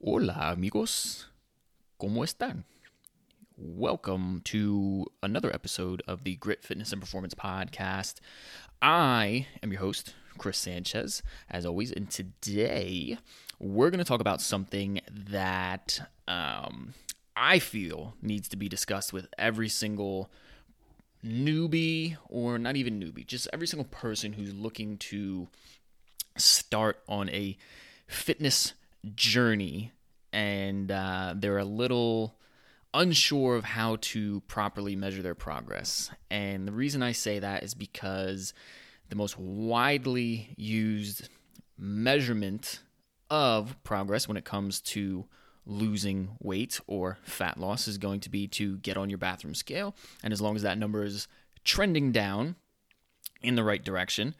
Hola, amigos. ¿Cómo están? Welcome to another episode of the Grit Fitness and Performance Podcast. I am your host, Chris Sanchez, as always, and today we're going to talk about something that um, I feel needs to be discussed with every single newbie, or not even newbie, just every single person who's looking to start on a fitness journey and uh, they're a little unsure of how to properly measure their progress. And the reason I say that is because the most widely used measurement of progress when it comes to losing weight or fat loss is going to be to get on your bathroom scale. And as long as that number is trending down in the right direction,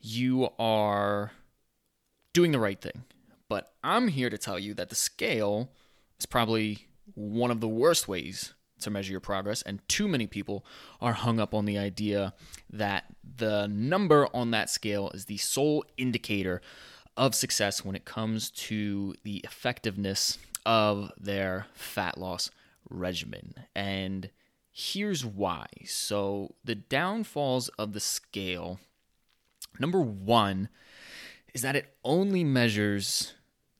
you are doing the right thing. But I'm here to tell you that the scale is probably one of the worst ways to measure your progress, and too many people are hung up on the idea that the number on that scale is the sole indicator of success when it comes to the effectiveness of their fat loss regimen. And here's why. So, the downfalls of the scale number one is that it only measures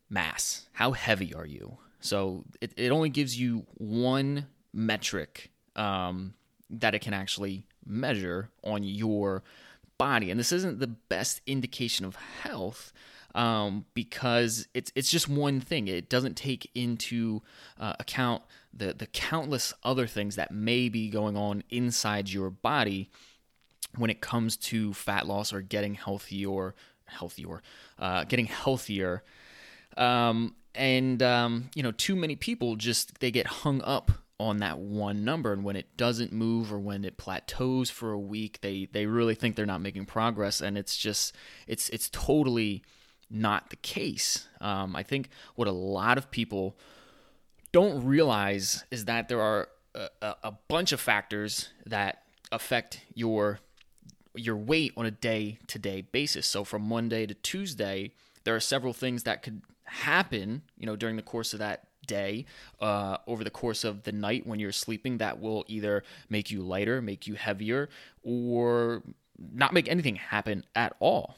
mass. How heavy are you? So it, it only gives you one metric um, that it can actually measure on your body. And this isn't the best indication of health um, because it's it's just one thing. It doesn't take into uh, account the the countless other things that may be going on inside your body when it comes to fat loss or getting healthier, healthier, uh, getting healthier. Um, and um, you know, too many people just they get hung up on that one number, and when it doesn't move or when it plateaus for a week, they they really think they're not making progress, and it's just it's it's totally not the case. Um, I think what a lot of people don't realize is that there are a, a bunch of factors that affect your your weight on a day to day basis. So from Monday to Tuesday, there are several things that could happen, you know, during the course of that day, uh, over the course of the night when you're sleeping, that will either make you lighter, make you heavier, or not make anything happen at all.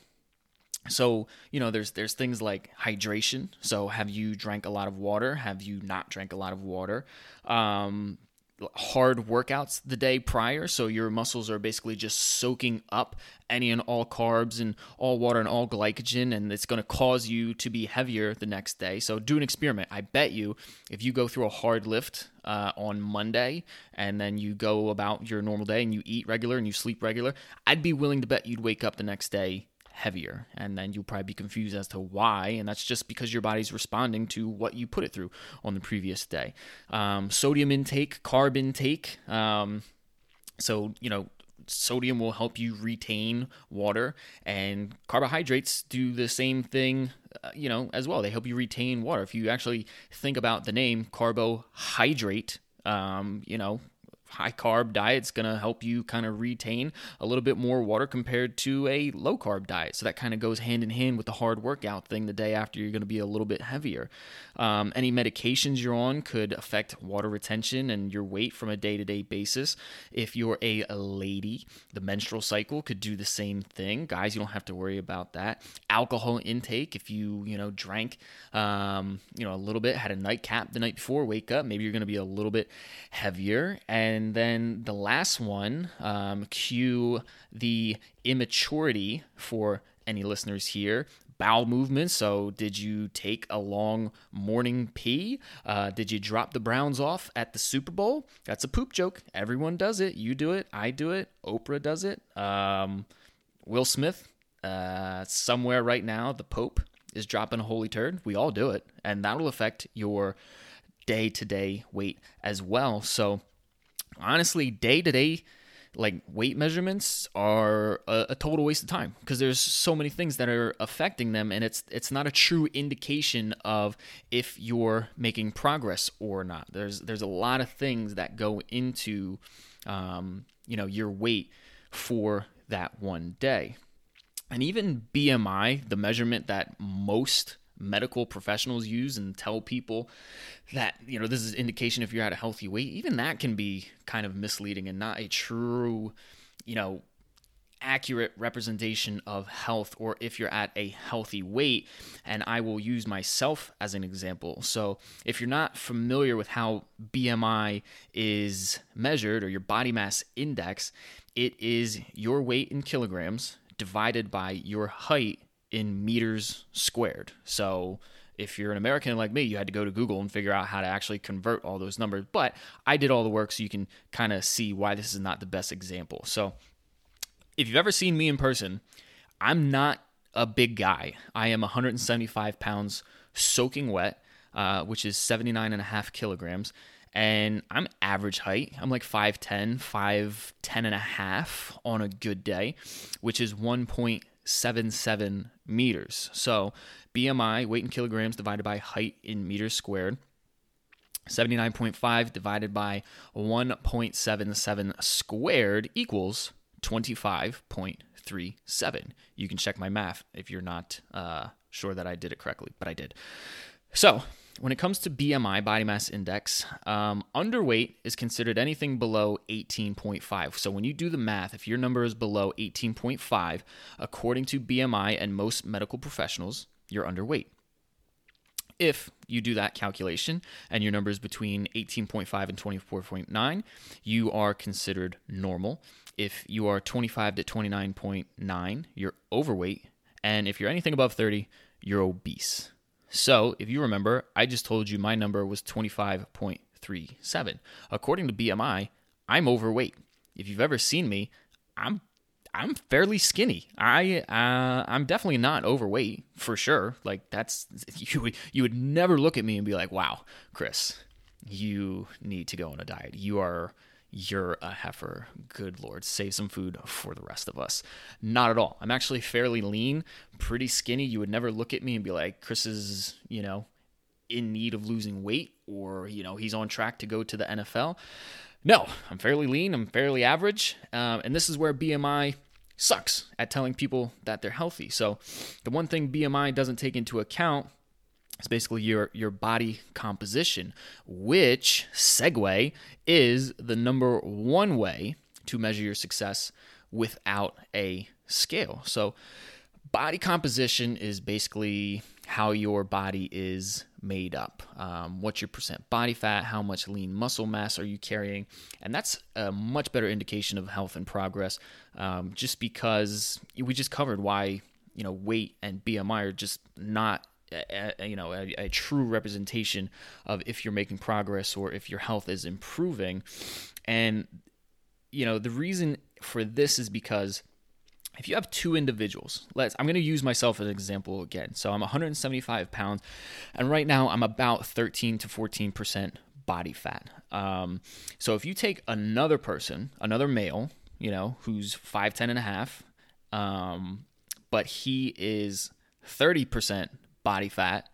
So you know, there's there's things like hydration. So have you drank a lot of water? Have you not drank a lot of water? Um, hard workouts the day prior. So your muscles are basically just soaking up any and all carbs and all water and all glycogen and it's going to cause you to be heavier the next day. So do an experiment. I bet you if you go through a hard lift uh, on monday and then you go about your normal day and you eat regular and you sleep regular i'd be willing to bet you'd wake up the next day heavier. And then you'll probably be confused as to why. And that's just because your body's responding to what you put it through on the previous day. Um, sodium intake, carb intake. Um, so, you know, sodium will help you retain water and carbohydrates do the same thing uh, you know as well they help you retain water if you actually think about the name carbohydrate um, you know high carb diet's going to help you kind of retain a little bit more water compared to a low carb diet. So that kind of goes hand in hand with the hard workout thing the day after you're going to be a little bit heavier. Um, any medications you're on could affect water retention and your weight from a day to day basis. If you're a lady, the menstrual cycle could do the same thing. Guys, you don't have to worry about that. Alcohol intake, if you, you know, drank, um, you know, a little bit, had a nightcap the night before, wake up, maybe you're going to be a little bit heavier. And and then the last one, um, cue the immaturity for any listeners here. Bowel movements. So, did you take a long morning pee? Uh, did you drop the Browns off at the Super Bowl? That's a poop joke. Everyone does it. You do it. I do it. Oprah does it. Um, Will Smith, uh, somewhere right now, the Pope is dropping a holy turd. We all do it. And that will affect your day to day weight as well. So, honestly, day to day, like weight measurements are a, a, total waste of time because there's so many things that are affecting them, and it's it's not a true indication of if you're making progress or not. There's there's a lot of things that go into, um, you know, your weight for that one day, and even BMI, the measurement that most medical professionals use and tell people that you know this is indication if you're at a healthy weight even that can be kind of misleading and not a true you know accurate representation of health or if you're at a healthy weight. And I will use myself as an example. So, if you're not familiar with how BMI is measured or your body mass index, it is your weight in kilograms divided by your height in meters squared. So, if you're an American like me, you had to go to Google and figure out how to actually convert all those numbers. But I did all the work so you can kind of see why this is not the best example. So, if you've ever seen me in person, I'm not a big guy. I am 175 pounds soaking wet, uh, which is 79 and a half kilograms. And I'm average height. I'm like 5'10, 5'10 and a half on a good day, which is 1.77 meters. So BMI, weight in kilograms divided by height in meters squared. 79.5 divided by 1.77 squared equals 25.37. You can check my math if you're not uh, sure that I did it correctly, but I did. So, when it comes to BMI, body mass index, um, underweight is considered anything below 18.5. So when you do the math, if your number is below 18.5, according to BMI and most medical professionals, you're underweight. If you do that calculation and your number is between 18.5 and 24.9, you are considered normal. If you are 25 to 29.9, you're overweight. And if you're anything above 30, you're obese. So, if you remember, I just told you my number was 25.37. According to BMI, I'm overweight. If you've ever seen me, I'm I'm fairly skinny. I uh, I'm definitely not overweight for sure. Like that's you would you would never look at me and be like, "Wow, Chris, you need to go on a diet. You are you're a heifer. Good lord, save some food for the rest of us." Not at all. I'm actually fairly lean, pretty skinny. You would never look at me and be like, "Chris is, you know, in need of losing weight or, you know, he's on track to go to the NFL." No, I'm fairly lean. I'm fairly average. Um, and this is where BMI sucks at telling people that they're healthy. So the one thing BMI doesn't take into account is basically your your body composition, which segue is the number one way to measure your success without a scale. So body composition is basically how your body is made up. Um, what's your percent body fat? How much lean muscle mass are you carrying? And that's a much better indication of health and progress. Um, just because we just covered why you know weight and BMI are just not a, a, you know a, a, true representation of if you're making progress or if your health is improving. And you know the reason for this is because if you have two individuals, let's I'm going to use myself as an example again. So I'm 175 pounds, and right now I'm about 13 to 14 percent body fat. Um, so if you take another person, another male, you know, who's 5'10 and a half, um, but he is 30 percent body fat.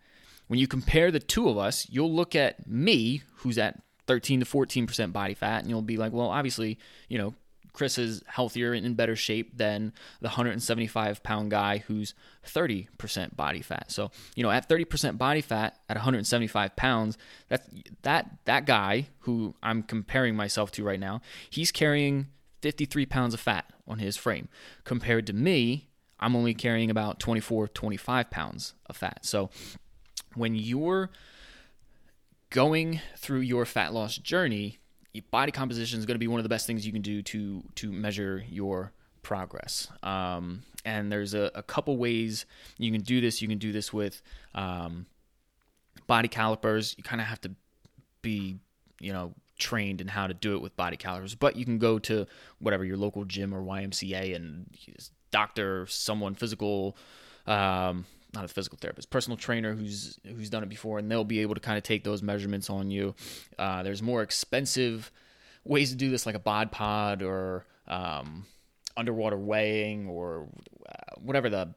When you compare the two of us, you'll look at me, who's at 13 to 14 percent body fat, and you'll be like, well, obviously, you know, Chris is healthier and in better shape than the 175 pound guy who's 30% body fat. So, you know, at 30% body fat at 175 pounds, that that that guy who I'm comparing myself to right now, he's carrying 53 pounds of fat on his frame. Compared to me, I'm only carrying about 24, 25 pounds of fat. So when you're going through your fat loss journey, body composition is going to be one of the best things you can do to to measure your progress. Um, and there's a, a, couple ways you can do this. You can do this with um, body calipers. You kind of have to be, you know, trained in how to do it with body calipers. But you can go to whatever your local gym or YMCA and doctor, someone physical. Um, not a physical therapist, personal trainer who's who's done it before, and they'll be able to kind of take those measurements on you. Uh, there's more expensive ways to do this, like a bod pod or um, underwater weighing or uh, whatever the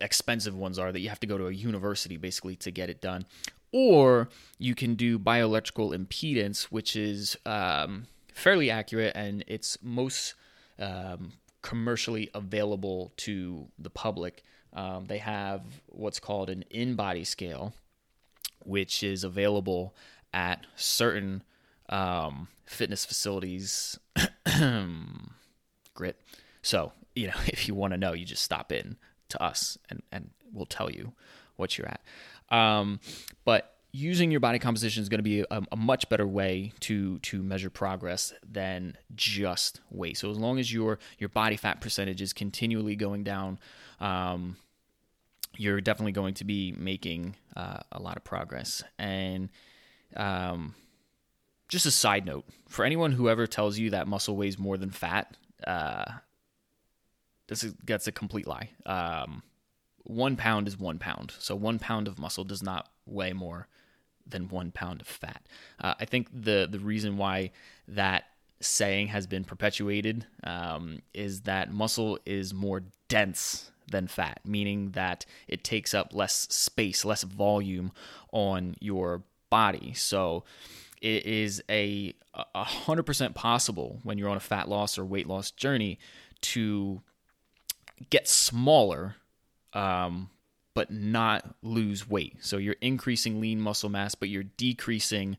expensive ones are that you have to go to a university basically to get it done. Or you can do bioelectrical impedance, which is um, fairly accurate and it's most um, commercially available to the public Um, they have what's called an InBody scale, which is available at certain um, fitness facilities. Grit. So, you know, if you want to know, you just stop in to us and, and we'll tell you what you're at. Um, but using your body composition is going to be a, a, much better way to to measure progress than just weight. So as long as your your body fat percentage is continually going down, um, you're definitely going to be making uh, a lot of progress. And um, just a side note for anyone who ever tells you that muscle weighs more than fat, uh, this is, that's a complete lie. Um, one pound is one pound. So one pound of muscle does not weigh more than one pound of fat. Uh, I think the the reason why that saying has been perpetuated um, is that muscle is more dense than fat, meaning that it takes up less space, less volume on your body. So it is a hundred percent possible when you're on a fat loss or weight loss journey to get smaller um, but not lose weight. So you're increasing lean muscle mass, but you're decreasing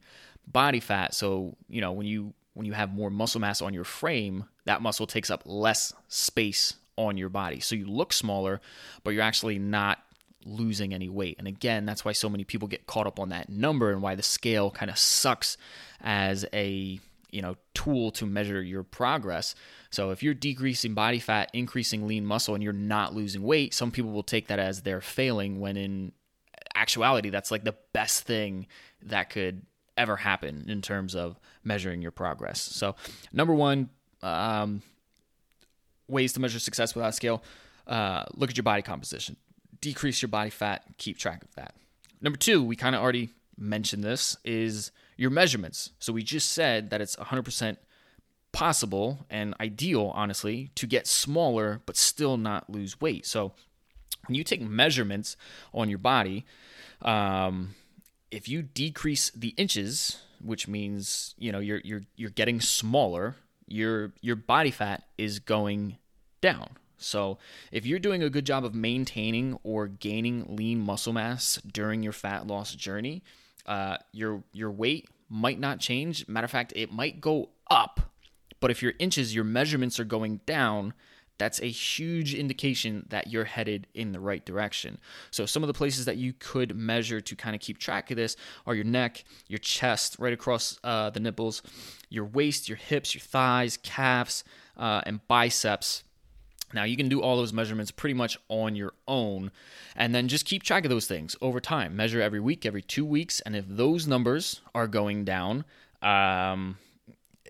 body fat. So, you know, when you when you have more muscle mass on your frame, that muscle takes up less space on your body. So you look smaller, but you're actually not losing any weight. And again, that's why so many people get caught up on that number and why the scale kind of sucks as a, you know, tool to measure your progress so if you're decreasing body fat, increasing lean muscle, and you're not losing weight, some people will take that as they're failing when in actuality, that's like the best thing that could ever happen in terms of measuring your progress. So, number one, um, ways to measure success without scale uh, look at your body composition, decrease your body fat, keep track of that. Number two, we kind of already mentioned this, is your measurements. So, we just said that it's 100% possible and ideal, honestly, to get smaller but still not lose weight. So when you take measurements on your body, um, if you decrease the inches, which means you know you're you're you're getting smaller, your your body fat is going down. So if you're doing a good job of maintaining or gaining lean muscle mass during your fat loss journey, uh, your your weight might not change. Matter of fact, it might go up but if your inches, your measurements are going down, that's a huge indication that you're headed in the right direction. So, some of the places that you could measure to kind of keep track of this are your neck, your chest, right across uh, the nipples, your waist, your hips, your thighs, calves, uh, and biceps. Now, you can do all those measurements pretty much on your own, and then just keep track of those things over time. Measure every week, every two weeks, and if those numbers are going down, um,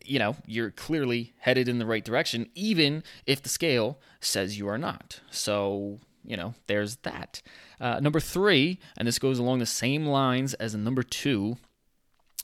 you know, you're clearly headed in the right direction, even if the scale says you are not. So, you know, there's that. Uh, number three, and this goes along the same lines as number two,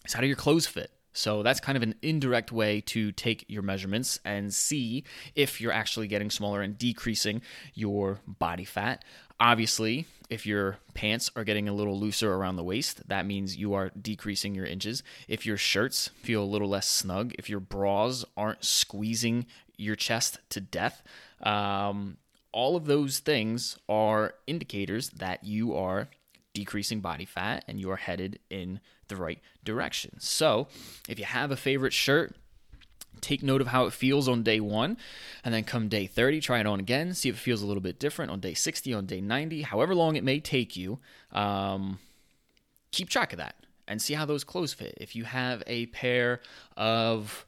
is how do your clothes fit? So that's kind of an indirect way to take your measurements and see if you're actually getting smaller and decreasing your body fat. Obviously, if your pants are getting a little looser around the waist, that means you are decreasing your inches. If your shirts feel a little less snug, if your bras aren't squeezing your chest to death, um, all of those things are indicators that you are decreasing body fat and you are headed in the right direction. So, if you have a favorite shirt, take note of how it feels on day one, and then come day 30, try it on again, see if it feels a little bit different on day 60, on day 90, however long it may take you. Um, keep track of that and see how those clothes fit. If you have a pair of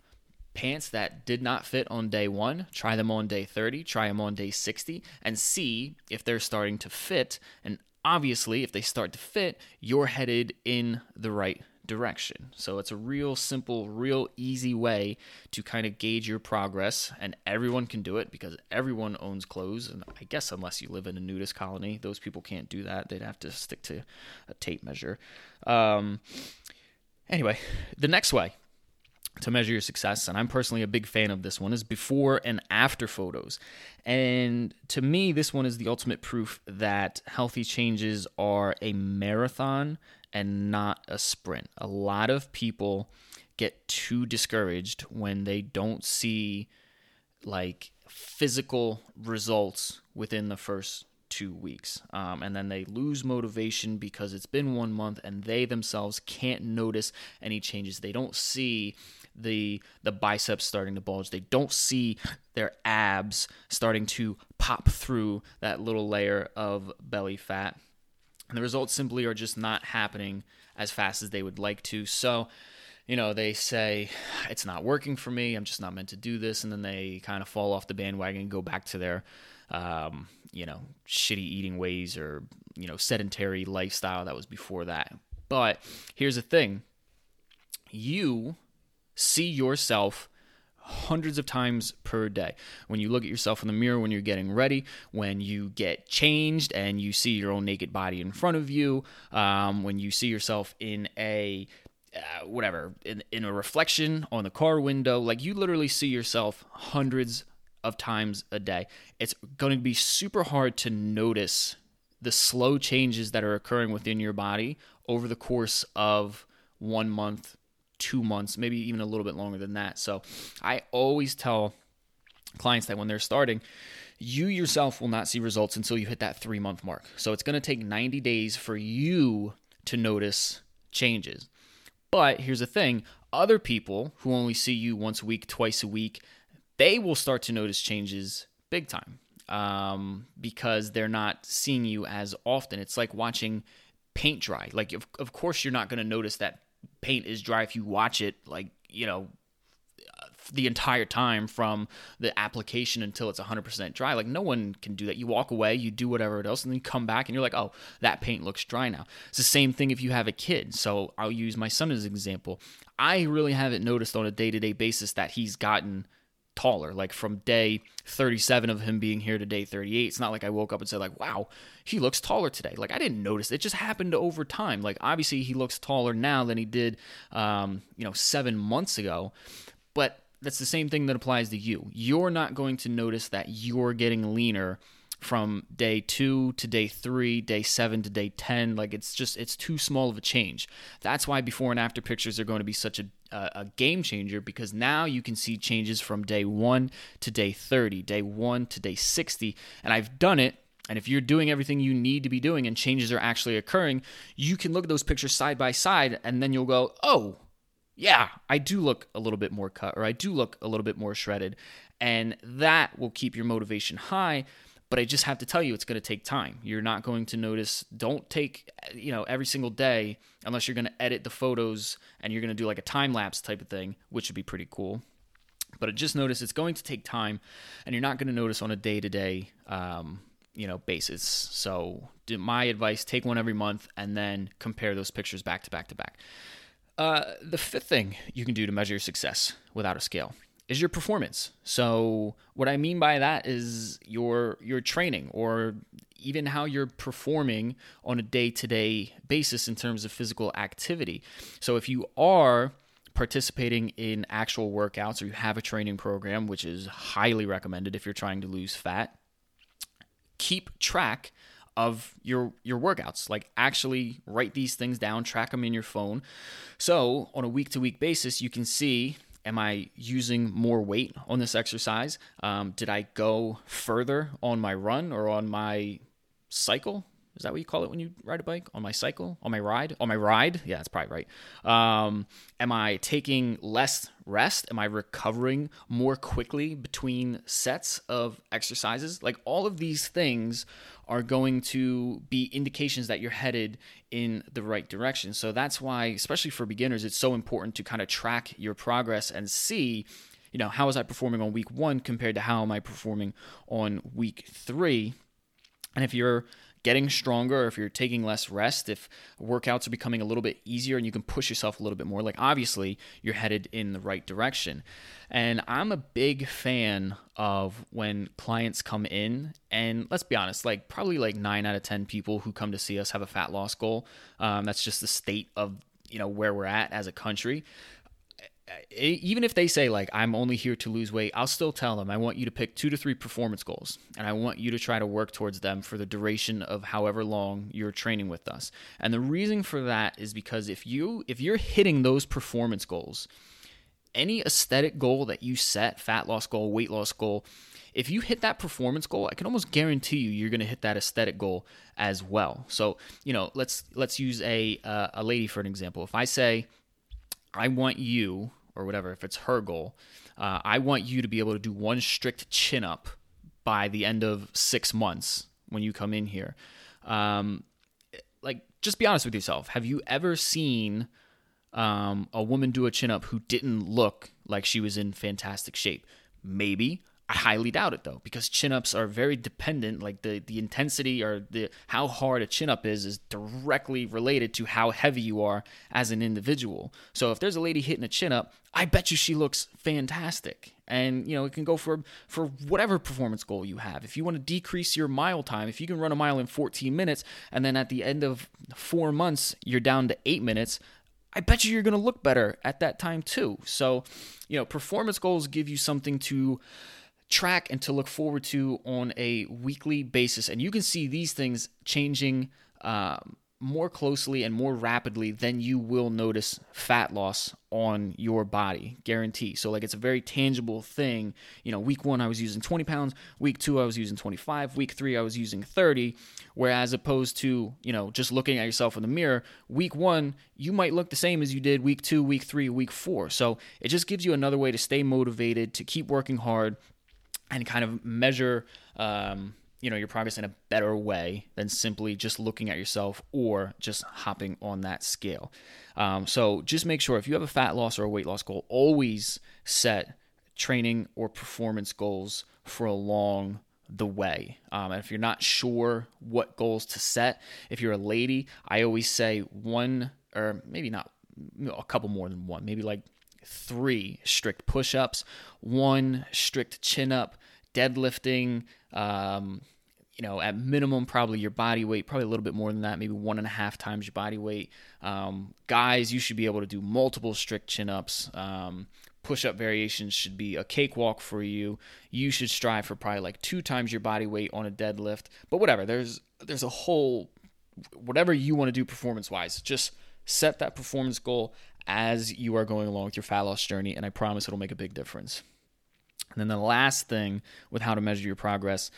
pants that did not fit on day one, try them on day 30, try them on day 60, and see if they're starting to fit. And obviously, if they start to fit, you're headed in the right direction. So it's a real simple, real easy way to kind of gauge your progress, and everyone can do it because everyone owns clothes. And I guess unless you live in a nudist colony, those people can't do that. They'd have to stick to a tape measure. Um, anyway, the next way to measure your success, and I'm personally a big fan of this one, is before and after photos. And to me, this one is the ultimate proof that healthy changes are a marathon and not a sprint. A lot of people get too discouraged when they don't see like physical results within the first two weeks. Um, and then they lose motivation because it's been one month and they themselves can't notice any changes. They don't see the the biceps starting to bulge. They don't see their abs starting to pop through that little layer of belly fat. And the results simply are just not happening as fast as they would like to. So, you know, they say, it's not working for me. I'm just not meant to do this. And then they kind of fall off the bandwagon and go back to their, um, you know, shitty eating ways or, you know, sedentary lifestyle that was before that. But here's the thing you see yourself hundreds of times per day. When you look at yourself in the mirror when you're getting ready, when you get changed and you see your own naked body in front of you, um, when you see yourself in a uh, whatever in, in a reflection on the car window like you literally see yourself hundreds of times a day it's going to be super hard to notice the slow changes that are occurring within your body over the course of one month two months, maybe even a little bit longer than that. So I always tell clients that when they're starting, you yourself will not see results until you hit that three month mark. So it's going to take 90 days for you to notice changes. But here's the thing other people who only see you once a week, twice a week, they will start to notice changes big time um, because they're not seeing you as often. It's like watching paint dry. Like, of, of course, you're not going to notice that paint is dry if you watch it like you know the entire time from the application until it's 100% dry. Like, no one can do that. You walk away, you do whatever else, and then you come back and you're like, oh, that paint looks dry now. It's the same thing if you have a kid. So, I'll use my son as an example. I really haven't noticed on a day to day basis that he's gotten taller. Like from day 37 of him being here to day 38, it's not like I woke up and said like, "Wow, he looks taller today." Like I didn't notice. It just happened over time. Like obviously he looks taller now than he did, um, you know, seven months ago. But that's the same thing that applies to you. You're not going to notice that you're getting leaner from day two to day three, day seven to day 10. Like it's just, it's too small of a change. That's why before and after pictures are going to be such a, a, game changer because now you can see changes from day one to day 30, day one to day 60. And I've done it and if you're doing everything you need to be doing and changes are actually occurring, you can look at those pictures side by side and then you'll go, oh, yeah, I do look a little bit more cut or I do look a little bit more shredded. And that will keep your motivation high but I just have to tell you, it's going to take time. You're not going to notice. Don't take, you know, every single day unless you're going to edit the photos and you're going to do like a time lapse type of thing, which would be pretty cool. But just notice it's going to take time, and you're not going to notice on a day to day, you know, basis. So my advice: take one every month, and then compare those pictures back to back to back. Uh, the fifth thing you can do to measure your success without a scale is your performance. So what I mean by that is your your training or even how you're performing on a day-to-day basis in terms of physical activity. So if you are participating in actual workouts or you have a training program which is highly recommended if you're trying to lose fat, keep track of your your workouts like actually write these things down track them in your phone so on a week to week basis you can see Am I using more weight on this exercise? Um, did I go further on my run or on my cycle? Is that what you call it when you ride a bike? On my cycle? On my ride? On my ride? Yeah, that's probably right. Um, am I taking less rest? Am I recovering more quickly between sets of exercises? Like all of these things are going to be indications that you're headed in the right direction. So that's why, especially for beginners, it's so important to kind of track your progress and see, you know, how is I performing on week one compared to how am I performing on week three. And if you're getting stronger, if you're taking less rest, if workouts are becoming a little bit easier and you can push yourself a little bit more, like obviously you're headed in the right direction. And I'm a big fan of when clients come in, and let's be honest, like probably like nine out of 10 people who come to see us have a fat loss goal. Um, that's just the state of you know where we're at as a country even if they say like I'm only here to lose weight, I'll still tell them I want you to pick 2 to 3 performance goals and I want you to try to work towards them for the duration of however long you're training with us. And the reason for that is because if you if you're hitting those performance goals, any aesthetic goal that you set, fat loss goal, weight loss goal, if you hit that performance goal, I can almost guarantee you you're going to hit that aesthetic goal as well. So, you know, let's let's use a uh, a lady for an example. If I say I want you or whatever, if it's her goal, uh, I want you to be able to do one strict chin up by the end of six months when you come in here. Um, like, just be honest with yourself. Have you ever seen um, a woman do a chin up who didn't look like she was in fantastic shape? Maybe. I highly doubt it though, because chin ups are very dependent. Like the the intensity or the how hard a chin up is is directly related to how heavy you are as an individual. So if there's a lady hitting a chin up, I bet you she looks fantastic. And you know it can go for for whatever performance goal you have. If you want to decrease your mile time, if you can run a mile in 14 minutes, and then at the end of four months you're down to eight minutes, I bet you you're going to look better at that time too. So, you know, performance goals give you something to track and to look forward to on a weekly basis. And you can see these things changing um, more closely and more rapidly than you will notice fat loss on your body guarantee so like it's a very tangible thing. You know week one i was using 20 pounds. Week two i was using 25 week three i was using 30 whereas opposed to you know just looking at yourself in the mirror week one you might look the same as you did week two week three week four. So it just gives you another way to stay motivated to keep working hard and kind of measure um, you know your progress in a better way than simply just looking at yourself or just hopping on that scale. Um, so just make sure if you have a fat loss or a weight loss goal always set training or performance goals for along the way. Um, and if you're not sure what goals to set if you're a lady i always say one or maybe not a couple more than one maybe like three strict push ups, one strict chin up, deadlifting, um, you know, at minimum, probably your body weight, probably a little bit more than that, maybe one and a half times your body weight. Um, guys, you should be able to do multiple strict chin ups. Um, push up variations should be a cakewalk for you. You should strive for probably like two times your body weight on a deadlift. But whatever, there's there's a whole whatever you want to do performance wise. Just set that performance goal as you are going along with your fat loss journey, and I promise it'll make a big difference. And then the last thing with how to measure your progress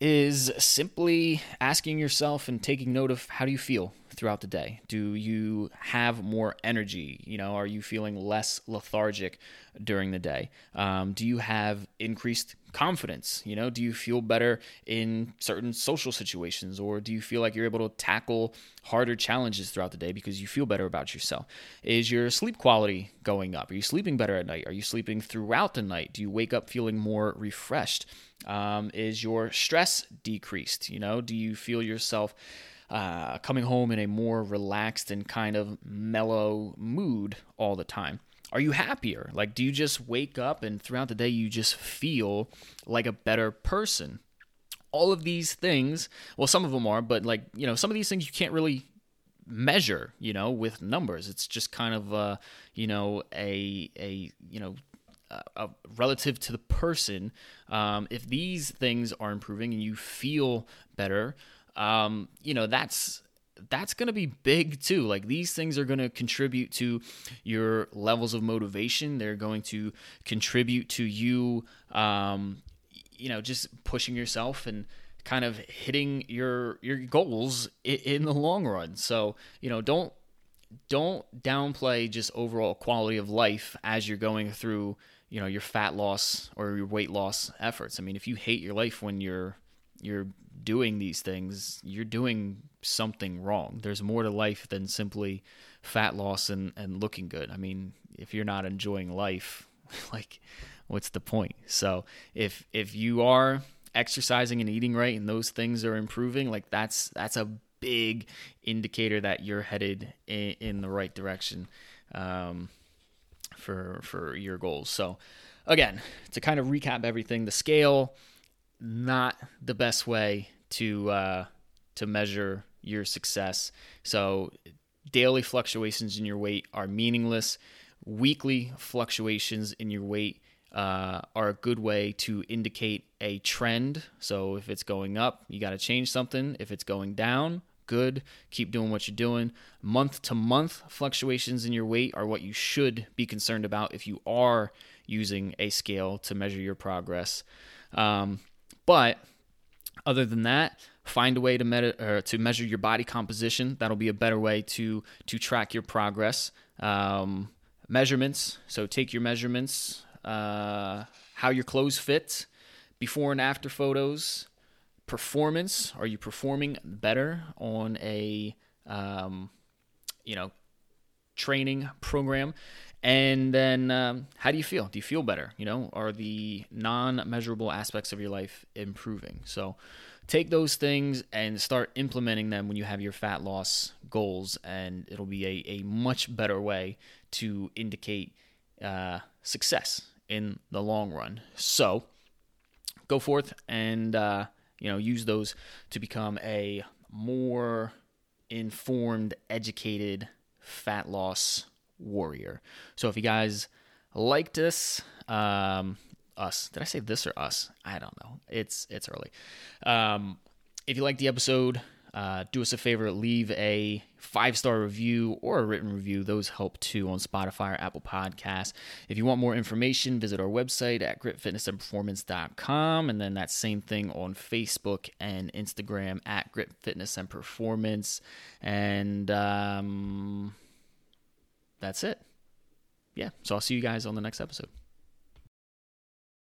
is simply asking yourself and taking note of how do you feel throughout the day? Do you have more energy? You know, are you feeling less lethargic during the day? Um, do you have increased confidence? You know, do you feel better in certain social situations, or do you feel like you're able to tackle harder challenges throughout the day because you feel better about yourself? Is your sleep quality going up? Are you sleeping better at night? Are you sleeping throughout the night? Do you wake up feeling more refreshed? Um, is your stress decreased? You know, do you feel yourself uh, coming home in a more relaxed and kind of mellow mood all the time? Are you happier? Like, do you just wake up and throughout the day you just feel like a better person? All of these things, well, some of them are, but like, you know, some of these things you can't really measure, you know, with numbers. It's just kind of, uh, you know, a, a, you know, uh, relative to the person, um, if these things are improving and you feel better, um, you know that's that's going to be big too. Like these things are going to contribute to your levels of motivation. They're going to contribute to you, um, you know, just pushing yourself and kind of hitting your your goals in, in the long run. So you know, don't don't downplay just overall quality of life as you're going through you know your fat loss or your weight loss efforts. I mean, if you hate your life when you're you're doing these things, you're doing something wrong. There's more to life than simply fat loss and, and looking good. I mean, if you're not enjoying life, like what's the point? So if if you are exercising and eating right and those things are improving, like that's that's a big indicator that you're headed in, in the right direction um, for for your goals. So again, to kind of recap everything, the scale not the best way to uh, to measure your success. So daily fluctuations in your weight are meaningless. Weekly fluctuations in your weight uh, are a good way to indicate a trend. So if it's going up, you got to change something. If it's going down, good. Keep doing what you're doing. Month to month fluctuations in your weight are what you should be concerned about if you are using a scale to measure your progress. Um, but other than that, find a way to med- to measure your body composition. That'll be a better way to to track your progress. Um, measurements. So take your measurements, uh, how your clothes fit, before and after photos. Performance. Are you performing better on a um, you know training program? And then, um, how do you feel? Do you feel better? You know, are the non-measurable aspects of your life improving? So, take those things and start implementing them when you have your fat loss goals, and it'll be a, a much better way to indicate uh, success in the long run. So, go forth and uh, you know use those to become a more informed, educated fat loss warrior. So if you guys liked this, um, us, did I say this or us? I don't know. It's it's early. Um, if you like the episode, uh, do us a favor, leave a five star review or a written review. Those help too on Spotify or Apple Podcasts. If you want more information, visit our website at gritfitnessandperformance.com. And then that same thing on Facebook and Instagram at Grit Fitness and Performance. And um, that's it. Yeah. So I'll see you guys on the next episode.